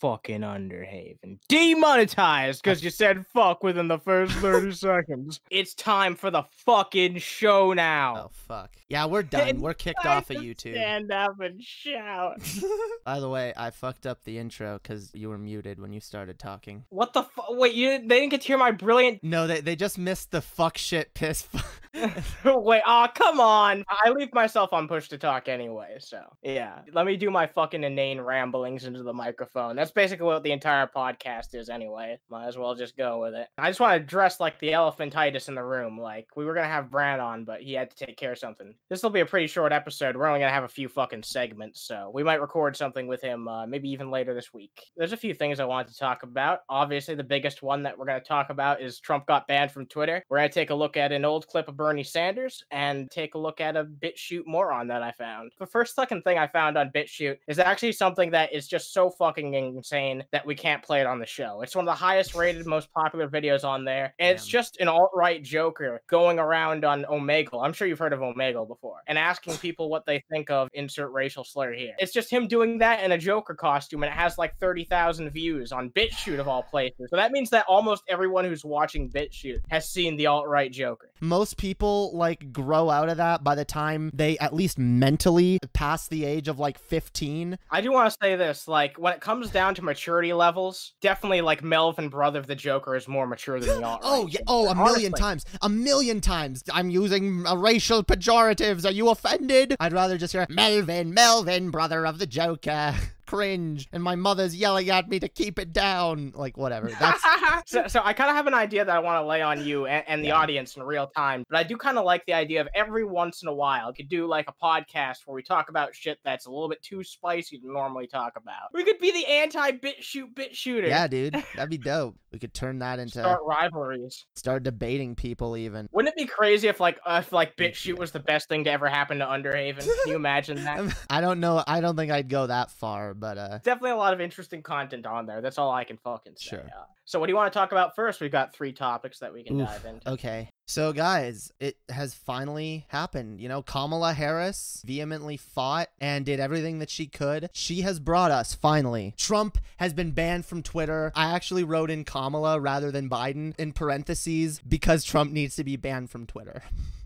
fucking Underhaven. Demonetized because you said fuck within the first 30 seconds. It's time for the fucking show now. Oh fuck. Yeah, we're done. We're kicked off of YouTube. Stand up and shout. By the way, I fucked up the intro because you were muted when you started talking. What the fuck? Wait, you they didn't get to hear my brilliant. No, they they just missed the fuck shit piss. Wait, oh come on! I leave myself on push to talk anyway, so yeah. Let me do my fucking inane ramblings into the microphone. That's basically what the entire podcast is anyway. Might as well just go with it. I just want to dress like the elephantitis in the room. Like we were gonna have Brad on, but he had to take care of something. This will be a pretty short episode. We're only gonna have a few fucking segments, so we might record something with him, uh, maybe even later this week. There's a few things I wanted to talk about. Obviously, the biggest one that we're gonna talk about is Trump got banned from Twitter. We're gonna take a look at an old clip of Bernie Sanders and take a look at a BitChute moron that I found. The first fucking thing I found on BitChute is actually something that is just so fucking insane that we can't play it on the show. It's one of the highest rated, most popular videos on there, and it's just an alt right joker going around on Omegle. I'm sure you've heard of Omegle before, and asking people what they think of insert racial slur here. It's just him doing that in a Joker costume, and it has like 30,000 views on BitChute of all places. So that means that almost everyone who's watching BitChute has seen the alt right Joker. Most people like grow out of that by the time they at least mentally pass the age of like 15. I do want to say this, like when it comes down to maturity levels, definitely like Melvin brother of the Joker is more mature than the alt. Oh yeah, oh a million times, a million times. I'm using racial pejoratives. Are you offended? I'd rather just hear Melvin, Melvin, brother of the Joker. Cringe, and my mother's yelling at me to keep it down. Like whatever. That's so, so I kind of have an idea that I want to lay on you and, and the Yeah. audience in real time, but I do kind of like the idea of every once in a while we could do like a podcast where we talk about shit that's a little bit too spicy to normally talk about. We could be the anti BitChute bit shooter. yeah, dude. That'd be dope. We could turn that into Start rivalries. start debating people even. Wouldn't it be crazy if like uh, if like BitChute was the best thing to ever happen to Underhaven? Can you imagine that? I don't know. I don't think I'd go that far, but uh Definitely a lot of interesting content on there. That's all I can fucking say. Sure. uh, so what do you want to talk about first? We've got three topics that we can Oof, dive into. Okay. So, guys, it has finally happened. You know, Kamala Harris vehemently fought and did everything that she could. She has brought us, finally. Trump has been banned from Twitter. I actually wrote in Kamala rather than Biden in parentheses because Trump needs to be banned from Twitter.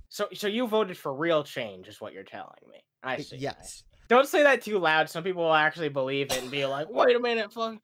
So so you voted for real change, is what you're telling me. I see. Yes. Don't say that too loud. Some people will actually believe it and be like, "Wait a minute, fuck,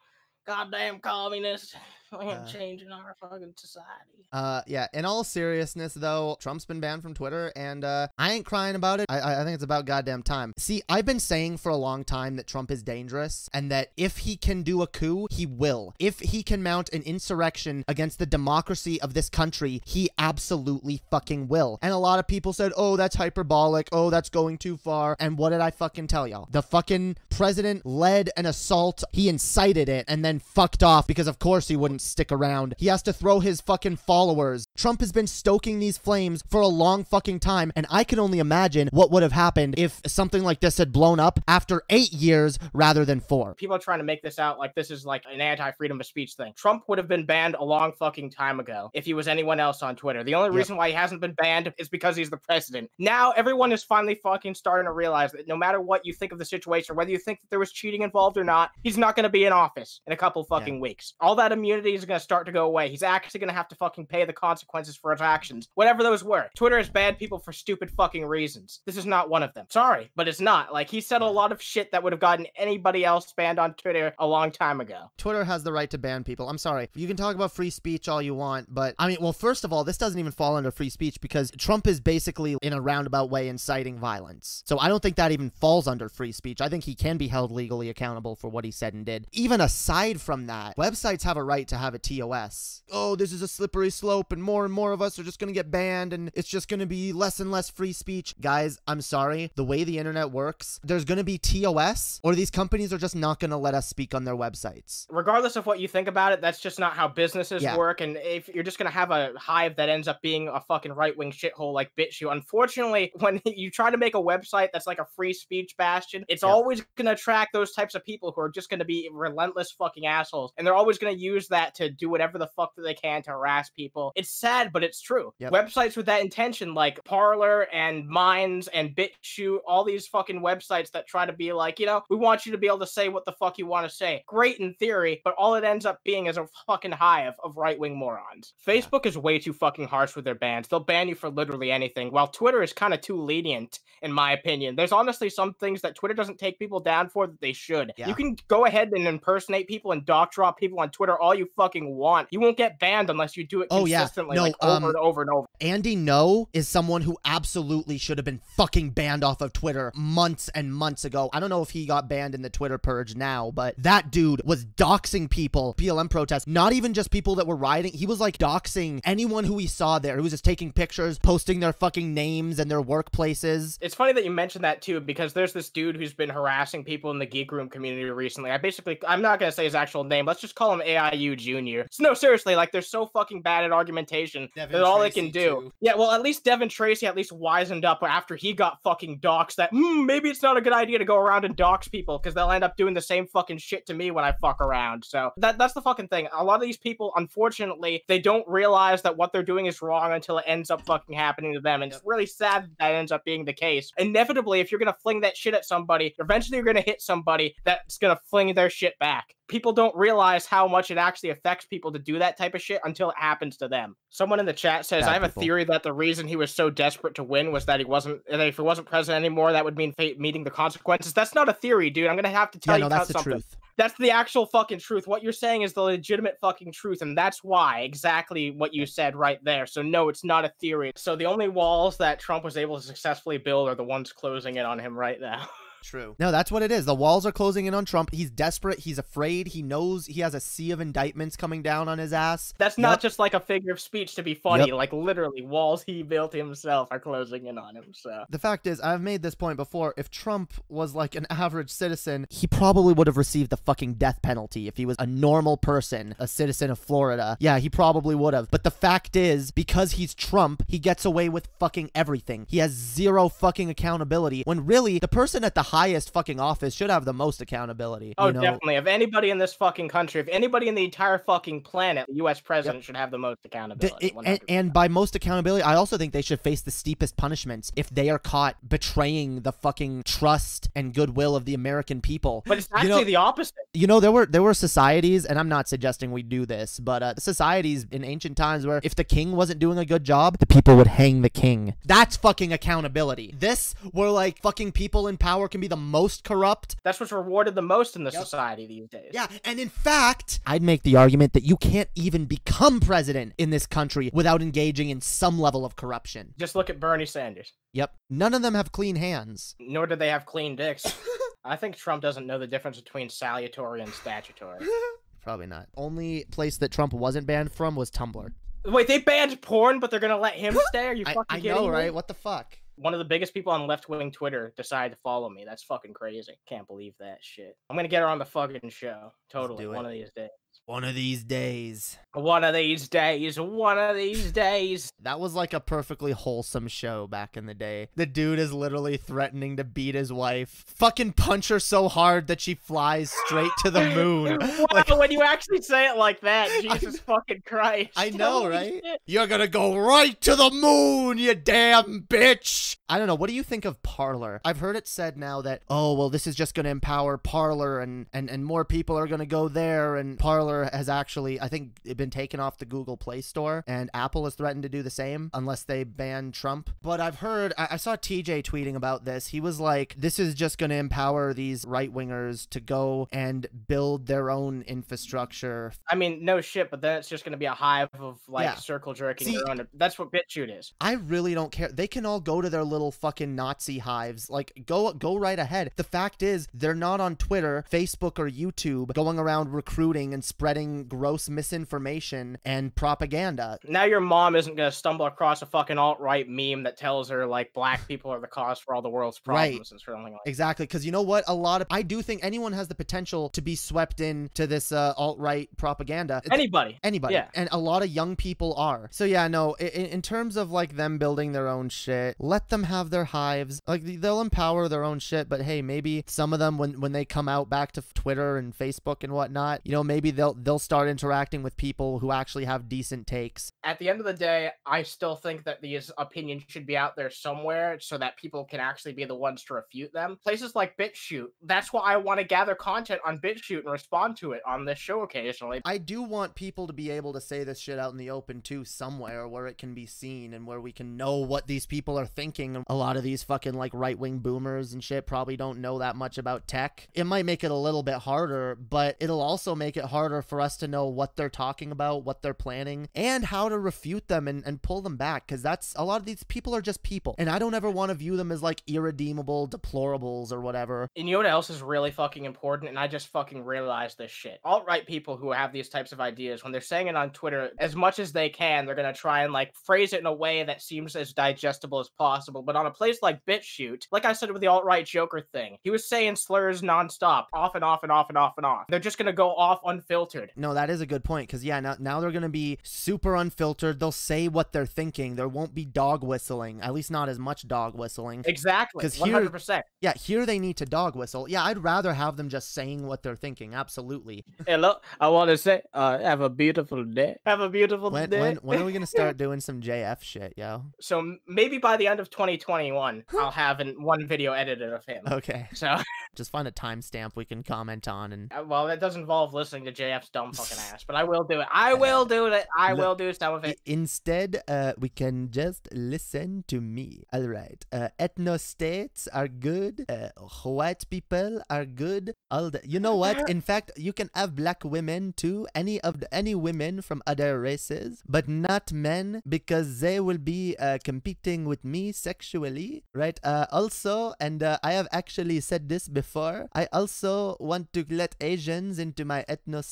goddamn communist, fucking Uh, changing our fucking society." Uh, yeah. In all seriousness, though, Trump's been banned from Twitter, and uh, I ain't crying about it. I, I I think it's about goddamn time. See, I've been saying for a long time that Trump is dangerous, and that if he can do a coup, he will. If he can mount an insurrection against the democracy of this country, he absolutely fucking will. And a lot of people said, "Oh, that's hyperbolic. Oh, that's going too far." And what did I fucking tell y'all? The fucking president led an assault. He incited it, and then fucked off because, of course, he wouldn't stick around. He has to throw his fucking followers. Trump has been stoking these flames for a long fucking time, and I can only imagine what would have happened if something like this had blown up after eight years rather than four. People are trying to make this out like this is like an anti-freedom of speech thing. Trump would have been banned a long fucking time ago if he was anyone else on Twitter. The only Yep. reason why he hasn't been banned is because he's the president. Now everyone is finally fucking starting to realize that no matter what you think of the situation, whether you think that there was cheating involved or not, he's not going to be in office in a couple fucking weeks. All that immunity is going to start to go away. He's actually going to have to fucking pay the consequences for his actions, whatever those were. Twitter is bad people for stupid fucking reasons. This is not one of them. Sorry, but it's not. Like he said a lot of shit that would have gotten anybody else banned on Twitter a long time ago. Twitter has the right to ban people. I'm sorry. You can talk about free speech all you want, but I mean, well, first of all, this doesn't even fall under free speech because Trump is basically, in a roundabout way, inciting violence. So I don't think that even falls under free speech. I think he can be held legally accountable for what he said and did. Even aside from that, websites have a right to have a TOS. Oh, this is a slippery slope, and more and more of us are just going to get banned, and it's just going to be less and less free speech. Guys, I'm sorry. The way the internet works, there's going to be TOS, or these companies are just not going to let us speak on their websites. regardless of what you think about it, that's just not how businesses Yeah. work. And if you're just gonna have a hive that ends up being a fucking right wing shithole like BitChute, unfortunately, when you try to make a website that's like a free speech bastion, it's Yeah. always gonna attract those types of people who are just gonna be relentless fucking assholes, and they're always gonna use that that to do whatever the fuck that they can to harass people. It's sad, but it's true. Yep. Websites with that intention, like Parler and Minds and BitChute, all these fucking websites that try to be like, you know, we want you to be able to say what the fuck you want to say. Great in theory, but all it ends up being is a fucking hive of right wing morons. Facebook is way too fucking harsh with their bans. They'll ban you for literally anything, while Twitter is kind of too lenient, in my opinion. There's honestly some things that Twitter doesn't take people down for that they should. Yeah. You can go ahead and impersonate people and doc drop people on Twitter all you fucking want. You won't get banned unless you do it Oh, yeah. No, like over um, and over and over. Andy No is someone who absolutely should have been fucking banned off of Twitter months and months ago. I don't know if he got banned in the Twitter purge now, but that dude was doxing people, BLM protests, not even just people that were rioting. He was like doxing anyone who he saw there. He was just taking pictures, posting their fucking names and their workplaces. It's funny that you mentioned that too, because there's this dude who's been harassing people in the geek room community recently. I basically, I'm not gonna say his actual name. Let's just call him AIU Junior. So, no, seriously, like they're so fucking bad at argumentation Devin that all they can do. too. Yeah, well, at least Devin Tracy at least wisened up after he got fucking doxxed. That hmm, maybe it's not a good idea to go around and dox people because they'll end up doing the same fucking shit to me when I fuck around. So that that's the fucking thing. A lot of these people, unfortunately, they don't realize that what they're doing is wrong until it ends up fucking happening to them. And it's really sad that, that ends up being the case. Inevitably, if you're gonna fling that shit at somebody, eventually you're gonna hit somebody that's gonna fling their shit back. People don't realize how much it actually affects people to do that type of shit until it happens to them. Someone in the chat says, Bad "I have people. a theory that the reason he was so desperate to win was that he wasn't. That if he wasn't president anymore, that would mean fate meeting the consequences." That's not a theory, dude. I'm gonna have to tell Yeah, you no, that's the something. truth. That's the actual fucking truth. What you're saying is the legitimate fucking truth, and that's why exactly what you said right there. So no, it's not a theory. So the only walls that Trump was able to successfully build are the ones closing in on him right now. True. No, that's what it is. The walls are closing in on Trump. He's desperate. He's afraid. He knows he has a sea of indictments coming down on his ass. That's not Yep. just like a figure of speech to be funny. Yep. Like literally, walls he built himself are closing in on him. So The fact is, I've made this point before. If Trump was like an average citizen, he probably would have received the fucking death penalty. If he was a normal person, a citizen of Florida, yeah, he probably would have. But the fact is, because he's Trump, he gets away with fucking everything. He has zero fucking accountability. When really, the person at the highest fucking office should have the most accountability. Oh, you know? definitely. If anybody in this fucking country, if anybody in the entire fucking planet, the U.S. president should have the most The- accountability. it- and, and by most accountability, I also think they should face the steepest punishments if they are caught betraying the fucking trust and goodwill of the American people. but it's you actually know- the opposite. You know, there were there were societies, and I'm not suggesting we do this, but uh, societies in ancient times where if the king wasn't doing a good job, the people would hang the king. That's fucking accountability. This, where like fucking people in power can be the most corrupt. That's what's rewarded the most in the Yep. society these days. Yeah, and in fact, I'd make the argument that you can't even become president in this country without engaging in some level of corruption. Just look at Bernie Sanders. Yep, none of them have clean hands. Nor do they have clean dicks. I think Trump doesn't know the difference between salutary and statutory. Probably not. Only place that Trump wasn't banned from was Tumblr. Wait, they banned porn, but they're gonna let him stay? Are you I, fucking I kidding know, me? right? What the fuck? One of the biggest people on left wing Twitter decided to follow me. That's fucking crazy. Can't believe that shit. I'm gonna get her on the fucking show. Totally. One it. of these days. One of these days. One of these days. One of these days. That was like a perfectly wholesome show back in the day. The dude is literally threatening to beat his wife. Fucking punch her so hard that she flies straight to the moon. wow, Like- when you actually say it like that, Jesus fucking Christ. I know, Holy right? shit. You're gonna go right to the moon, you damn bitch. I don't know. What do you think of Parler? I've heard it said now that oh well, this is just gonna empower Parler and and and more people are gonna go there. And Parler has actually, I think, been taken off the Google Play Store, and Apple has threatened to do the same unless they ban Trump. But I've heard, I, I saw TJ tweeting about this. He was like, this is just gonna empower these right wingers to go and build their own infrastructure I mean, no shit, but then it's just gonna be a hive of like Yeah. circle jerking See- own. That's what BitChute is. I really don't care. They can all go to their little fucking Nazi hives. Like go go right ahead. The fact is they're not on Twitter, Facebook or YouTube going around recruiting and spreading gross misinformation and propaganda. Now your mom isn't gonna stumble across a fucking alt right meme that tells her like black people are the cause for all the world's Right. problems and something like. Exactly, because you know what? A lot of I do think anyone has the potential to be swept into this uh, alt right propaganda. Anybody. Anybody. Yeah. And a lot of young people are. So yeah, no, in, in terms of like them building their own shit, let them have their hives. Like they'll empower their own shit, but hey, maybe some of them when when they come out back to Twitter and Facebook and whatnot, you know, maybe they'll they'll start interacting with people who actually have decent takes. At the end of the day, I still think that these opinions should be out there somewhere so that people can actually be the ones to refute them. Places like BitChute, that's why I want to gather content on BitChute and respond to it on this show occasionally. I do want people to be able to say this shit out in the open too, somewhere where it can be seen and where we can know what these people are thinking. A lot of these fucking like right wing boomers and shit probably don't know that much about tech. It might make it a little bit harder, but it'll also make it harder for us to know what they're talking about, what they're planning, and how to refute them and, and pull them back. Cause that's a lot of these people are just people. And I don't ever want to view them as like irredeemable deplorables or whatever. And you know what else is really fucking important? And I just fucking realized this shit. Alt right people who have these types of ideas, when they're saying it on Twitter, as much as they can, they're gonna try and like phrase it in a way that seems as digestible as possible. But on a place like BitChute, like I said with the alt right Joker thing, he was saying slurs nonstop, off and off and off and off and off. They're just gonna go off unfiltered. No, that is a good point. Cause yeah, now now they're gonna be super unfiltered. They'll say what they're thinking. There won't be dog whistling. At least not as much dog whistling. Exactly. Because here- hundred percent. Yeah, here they need to dog whistle. Yeah, I'd rather have them just saying what they're thinking. Absolutely. Hello, I want to say, uh, have a beautiful day. Have a beautiful When day. when when are we gonna start doing some JF shit, yo? So maybe by the end of 2021, I'll have an, one video edited of him. Okay. So, Just find a timestamp we can comment on and uh, well, that does involve listening to JF's dumb fucking ass, but I will do it. I will do it. I Look, will do some of it. instead uh we can just listen to me. Alright. Uh ethnostates are good. Uh white people are good. All the you know what? In fact, you can have black women too. Any of the any women from other races, but not men because they will be uh, competing with me sexually, right? Uh also, and uh, I have actually said this before. I also want to let Asians into my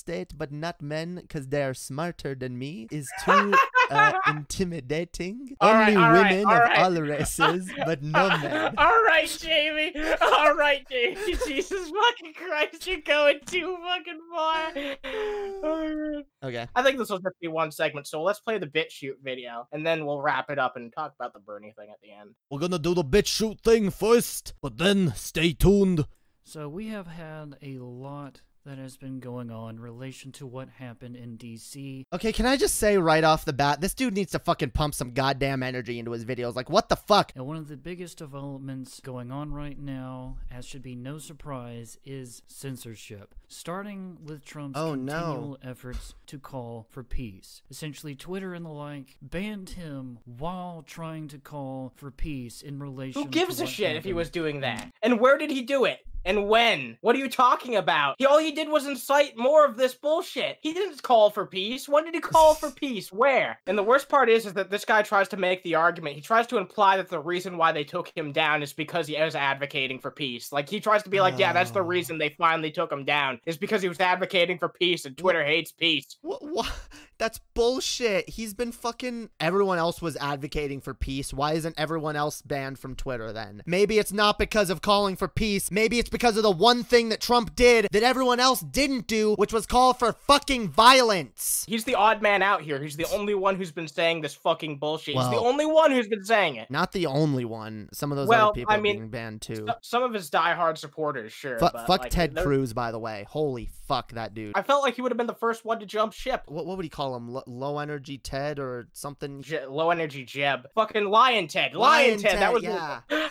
ethnostate, but not men because they are smarter than me. Is too uh, intimidating. All right, Only all right, women all of right. all races, but no men. All right, Jamie. All right, Jamie. Jesus fucking Christ, you're going too fucking far. Okay. I think this will just be one segment, so let's play the BitChute video, and then we'll wrap it up and talk about the Bernie thing at the end. We're gonna do the bitch shoot thing first, but then stay tuned. So we have had a lot that has been going on in relation to what happened in DC. Okay, can I just say right off the bat, this dude needs to fucking pump some goddamn energy into his videos. Like, what the fuck? And one of the biggest developments going on right now, as should be no surprise, is censorship. Starting with Trump's Oh, no. continual efforts to call for peace. Essentially, Twitter and the like banned him while trying to call for peace in relation to. Who gives to a what shit if he was doing that? And where did he do it? And when? What are you talking about? He all he did was incite more of this bullshit. He didn't call for peace. When did he call for peace? Where? And the worst part is, is that this guy tries to make the argument. He tries to imply that the reason why they took him down is because he was advocating for peace. Like he tries to be like, yeah, that's the Oh. reason they finally took him down is because he was advocating for peace, and Twitter hates peace. What, what? That's bullshit. He's been fucking. Everyone else was advocating for peace. Why isn't everyone else banned from Twitter then? Maybe it's not because of calling for peace. Maybe it's because of the one thing that Trump did that everyone else didn't do, which was call for fucking violence. He's the odd man out here. He's the only one who's been saying this fucking bullshit. He's the only one who's been saying it. Not the only one. Some of those Well, other people I are mean, being banned too. So- Some of his diehard supporters, sure. But, fuck like, Ted Cruz, by the way. Holy fuck that dude. I felt like he would have been the first one to jump ship. what, what would he call him? Lo- low energy Ted or something? Je- low energy Jeb. Fucking Lion Ted. Lion, Lion Ted. Ted, That was yeah.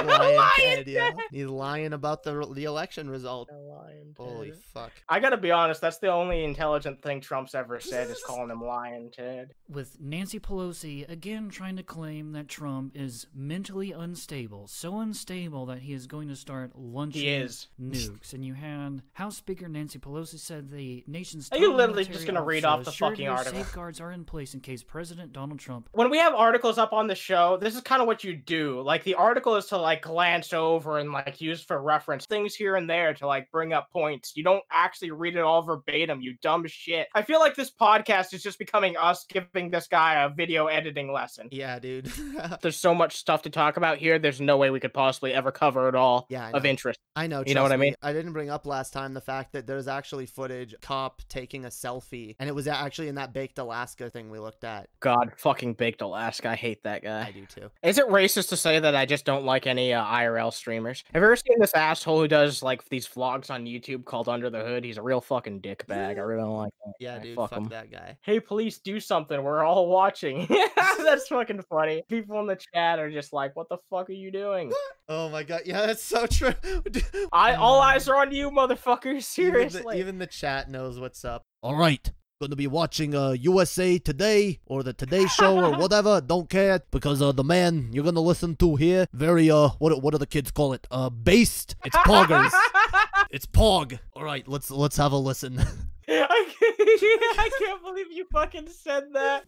Lion, Lion Ted, yeah. He's lying about the the election result. Lion Holy Ted. fuck. I gotta be honest, that's the only intelligent thing Trump's ever said is calling him Lion Ted. with Nancy Pelosi again trying to claim that Trump is mentally unstable, so unstable that he is going to start launching is. nukes. And you had House Speaker Nancy Pelosi said the nation's Are you literally just gonna read off the assured fucking her article? Safeguards are in place in case President Donald Trump When we have articles up on the show, this is kind of what you do. Like the article is to like glance over and like use for reference things here and there to like bring up points. You don't actually read it all verbatim, you dumb shit. I feel like this podcast is just becoming us giving this guy a video editing lesson. Yeah, dude. There's so much stuff to talk about here. There's no way we could possibly ever cover it all yeah, of interest. I know. You know what trust I mean? I didn't bring up last time the fact that there's actually footage cop taking a selfie, and it was actually in that baked Alaska thing we looked at. God, fucking baked Alaska. I hate that guy. I do too. Is it racist to say that I just don't like any uh, IRL streamers? Have you ever seen this asshole who does like these vlogs on YouTube? YouTube called Under the Hood. He's a real fucking dickbag. I really don't like that. Yeah, guy. dude, Fuck fuck him. that guy. Hey, police, do something. We're all watching. That's fucking funny. People in the chat are just like, "What the fuck are you doing?" Oh my god, yeah, that's so true. I all eyes are on you, motherfucker. Even the- Seriously. even the chat knows what's up. All right. Gonna be watching uh, USA Today or the Today Show or whatever. Don't care because uh, the man you're gonna listen to here, very uh, what what do the kids call it? Uh, based. It's poggers. it's pog. All right, let's let's have a listen. I can't, I can't believe you fucking said that.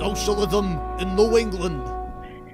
Socialism in New England.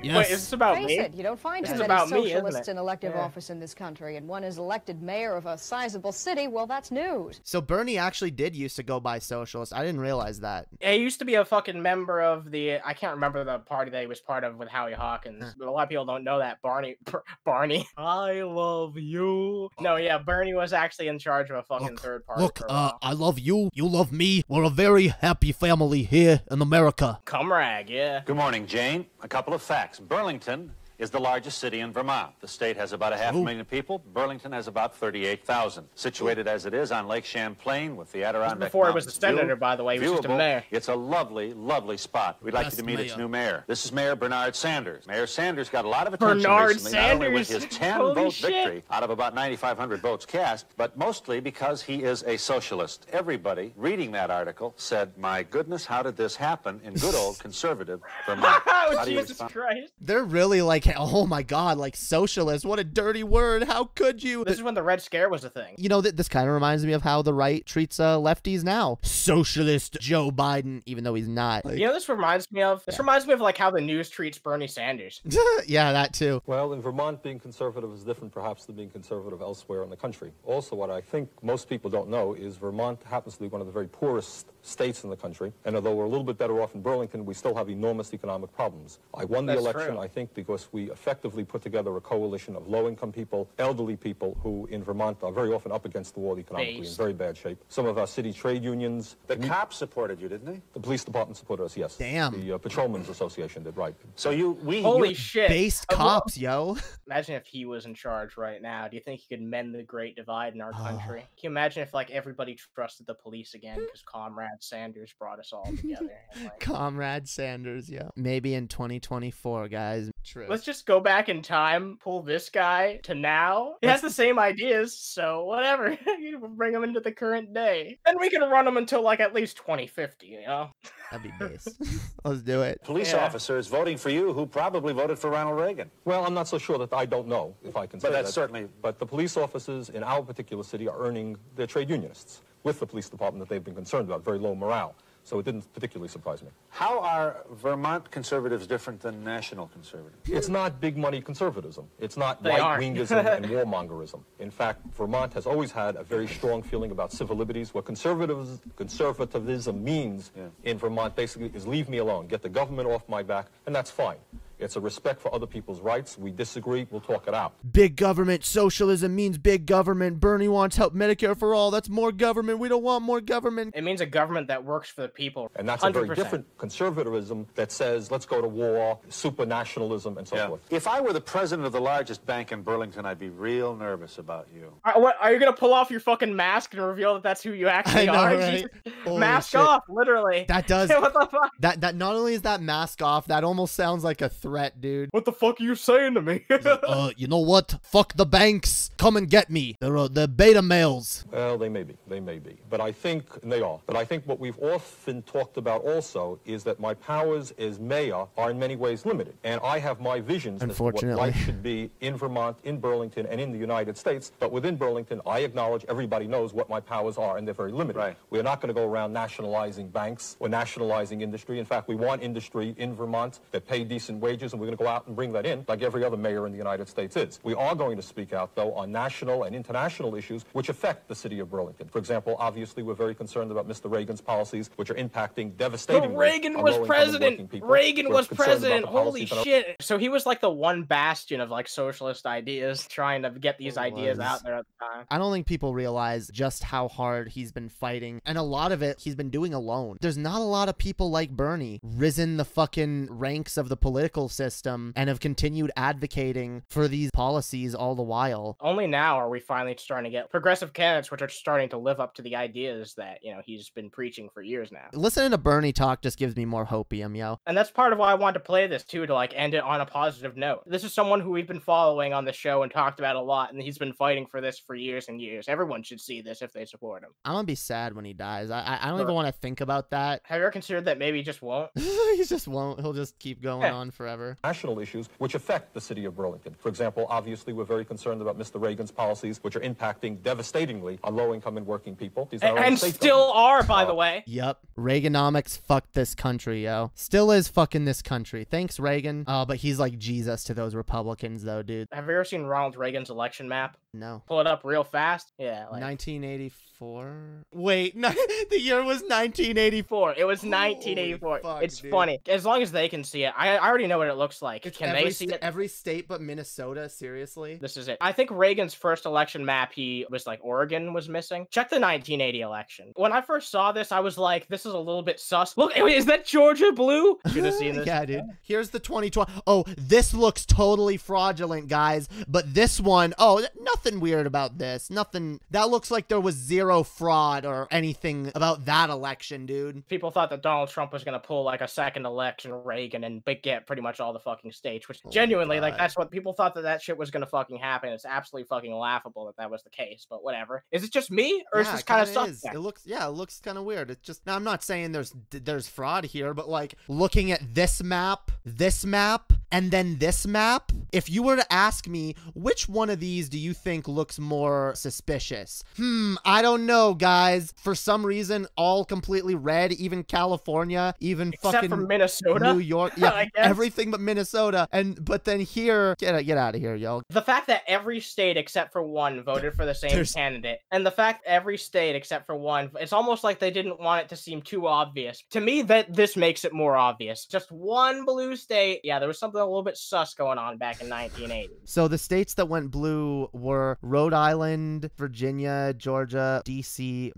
Yes. Wait, is this about Face me? it, you don't find This too many about me, socialists in elective Yeah. office in this country, and one is elected mayor of a sizable city. Well, that's news. so Bernie actually did used to go by socialist. I didn't realize that. He used to be a fucking member of the. I can't remember the party that he was part of with Howie Hawkins, Huh. but a lot of people don't know that. Barney, Bar- Barney, I love you. No, yeah, Bernie was actually in charge of a fucking Look, third party. Look, uh. I love you. You love me. We're a very happy family here in America. Comrade, yeah. Good morning, Jane. A couple of facts. Burlington is the largest city in Vermont. The state has about a half a million people. Burlington has about 38,000. Situated as it is on Lake Champlain with the Adirondack Before it was the senator, by the way, he was just a mayor. It's a lovely, lovely spot. We'd like Best you to meet its new mayor. This is Mayor Bernard Sanders. Mayor Sanders got a lot of attention Bernard recently, not only with his 10-vote victory out of about 9,500 votes cast, but mostly because he is a socialist. Everybody reading that article said, "My goodness, how did this happen in good old conservative Vermont?" oh, How do you Jesus? Christ. They're really like, oh my god, like socialist. What a dirty word. How could you? This is when the Red Scare was a thing. you know, th- this kind of reminds me of how the right treats uh, lefties now. Socialist Joe Biden, even though he's not. Like- You know, this reminds me of. This reminds me of like how the news treats Bernie Sanders. yeah, that too. Well, in Vermont, being conservative is different perhaps than being conservative elsewhere in the country. Also, what I think most people don't know is Vermont happens to be one of the very poorest states in the country. And although we're a little bit better off in Burlington, we still have enormous economic problems. I won the That's election, true. I think, because we effectively put together a coalition of low-income people, elderly people who in Vermont are very often up against the wall economically in very bad shape. Some of our city trade unions, The cops supported you, didn't they? the police department supported us, yes. Damn. The uh, Patrolmen's Association did, right. So you, we, Holy shit. Based Uh, well, cops, yo. Imagine if he was in charge right now. Do you think he could mend the great divide in our Oh. country? Can you imagine if like everybody trusted the police again because Comrade Sanders brought us all together? and, like, Comrade Sanders, yeah. Maybe in 2024, guys. True. Let's just go back in time, pull this guy to now. He has the same ideas, so whatever. You Bring him into the current day. And we can run him until like at least 2050, you know? That'd be base. Let's do it. police Yeah. officers voting for you who probably voted for Ronald Reagan. Well, I'm not so sure that I don't know if I can say But that's that. certainly- But the police officers in our particular city are earning their trade unionists with the police department that they've been concerned about, very low morale. So it didn't particularly surprise me. How are Vermont conservatives different than national conservatives? It's not big money conservatism. It's not They aren't. right-wingism and warmongerism. In fact, Vermont has always had a very strong feeling about civil liberties. What conservatives, conservatism means Yeah. in Vermont basically is leave me alone, get the government off my back, and that's fine. It's a respect for other people's rights. We disagree, we'll talk it out. Big government. Socialism means big government. Bernie wants help Medicare for all. That's more government. We don't want more government. It means a government that works for the people. And that's a very 100%. different conservatism that says, let's go to war, supranationalism, and so forth. If I were the president of the largest bank in Burlington, I'd be real nervous about you. Are, what, are you gonna pull off your fucking mask and reveal that that's who you actually know, are? right? Jesus. Mask shit. off, literally. That does. what the fuck? That that not only is that mask off, that almost sounds like a threat, dude. What the fuck are you saying to me? uh, you know what? Fuck the banks. Come and get me. They're uh, the beta males. Well, they may be. They may be. But I think, and they are. But I think what we've often talked about also is that my powers as mayor are in many ways limited. And I have my visions as to what Unfortunately. life should be in Vermont, in Burlington, and in the United States. But within Burlington, I acknowledge everybody knows what my powers are, and they're very limited. Right. We're not going to go around nationalizing banks or nationalizing industry. In fact, we want industry in Vermont that pay decent wages, and we're going to go out and bring that in like every other mayor in the United States is. We are going to speak out, though, on national and international issues which affect the city of Burlington. For example, obviously, we're very concerned about Mr. Reagan's policies, which are impacting But devastatingly Reagan was low-income and working president. Reagan We're was president. Holy shit. So he was like the one bastion of like socialist ideas, trying to get these He ideas was. out there at the time. I don't think people realize just how hard he's been fighting, and a lot of it he's been doing alone. There's not a lot of people like Bernie risen the fucking ranks of the political legal system and have continued advocating for these policies all the while. Only now are we finally starting to get progressive candidates which are starting to live up to the ideas that, you know, he's been preaching for years now. Listening to Bernie talk just gives me more hopium, yo. And that's part of why I wanted to play this too, to like end it on a positive note. This is someone who we've been following on the show and talked about a lot, and he's been fighting for this for years and years. Everyone should see this if they support him. I'm gonna be sad when he dies. I I, don't Sure. even want to think about that. Have you ever considered that maybe he just won't? he just won't. He'll just keep going Yeah. on forever. National issues which affect the city of Burlington. For example, obviously, we're very concerned about Mr. Reagan's policies, which are impacting devastatingly on low-income and working people. These are And, our still governments. are, by Uh, the way. Yep. Reaganomics fucked this country, yo. Still is fucking this country. Thanks, Reagan. Uh, but he's like Jesus to those Republicans, though, dude. Have you ever seen Ronald Reagan's election map? No. Pull it up real fast. Yeah, like 1984. Wait, no, the year was 1984. It was Holy 1984. fuck, it's dude. funny. As long as they can see it, I, I already know what it looks like. It's can they see sta- it? Every state but Minnesota. Seriously. This is it. I think Reagan's first election map, he was like Oregon was missing. Check the 1980 election. When I first saw this, I was like, this is a little bit sus. Look, is that Georgia blue? Should have seen this. yeah, dude. Here's the 2020. Oh, this looks totally fraudulent, guys. But this one, oh, nothing weird about this. Nothing. That looks like there was zero fraud or anything about that election, dude. People thought that Donald Trump was gonna pull like a second election Reagan and get pretty much all the fucking states, which Oh genuinely, like, that's what people thought that that shit was gonna fucking happen. It's absolutely fucking laughable that that was the case. But whatever. Is it just me, or is this kind of is. It looks, yeah, it looks kind of weird. It's just, now I'm not saying there's there's fraud here, but like looking at this map, this map, and then this map. If you were to ask me which one of these do you think looks more suspicious? Hmm, I don't know, guys. For some reason, all completely red. Even California, even Except fucking for Minnesota. New York, yeah, everything but Minnesota. And but then here, get get out of here, yo. The fact that every state except for one voted for the same There's- candidate, and the fact every state except for one, it's almost like they didn't want it to seem too obvious. To me, that this makes it more obvious. Just one blue state. Yeah, there was something a little bit sus going on back in 1980. So the states that went blue were Rhode Island, Virginia, Georgia, DC,